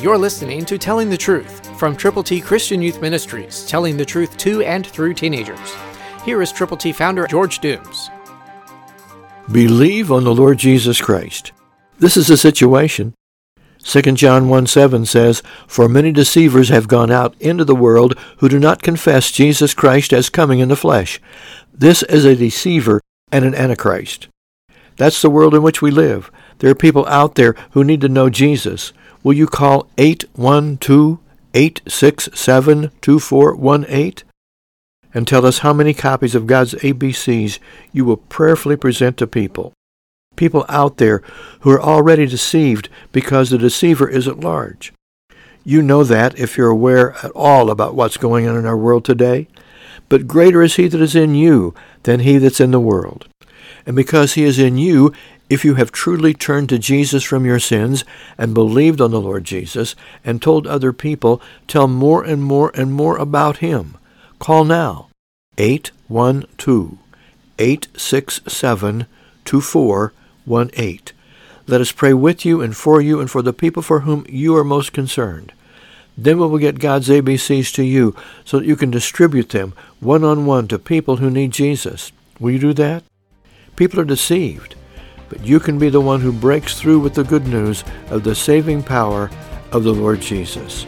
You're listening to Telling the Truth from Triple T Christian Youth Ministries, telling the truth to and through teenagers. Here is Triple T founder George Dooms. Believe on the Lord Jesus Christ. This is the situation. 2 John 1 7 says, For many deceivers have gone out into the world who do not confess Jesus Christ as coming in the flesh. This is a deceiver and an antichrist. That's the world in which we live. There are people out there who need to know Jesus. Will you call 812 867 2418 and tell us how many copies of God's ABCs you will prayerfully present to people? People out there who are already deceived because the deceiver is at large. You know that if you're aware at all about what's going on in our world today. But greater is he that is in you than he that's in the world. And because he is in you, if you have truly turned to Jesus from your sins and believed on the Lord Jesus and told other people, tell more and more and more about him. Call now 812 867 2418. Let us pray with you and for you and for the people for whom you are most concerned. Then we will get God's ABCs to you so that you can distribute them one on one to people who need Jesus. Will you do that? People are deceived but you can be the one who breaks through with the good news of the saving power of the Lord Jesus.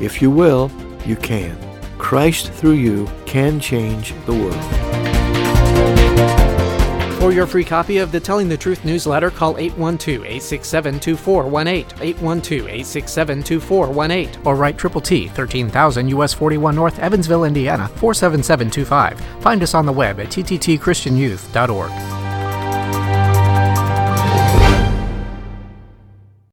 If you will, you can. Christ through you can change the world. For your free copy of the Telling the Truth newsletter, call 812-867-2418, 812-867-2418, or write Triple T, 13,000 US 41 North, Evansville, Indiana, 47725. Find us on the web at tttchristianyouth.org.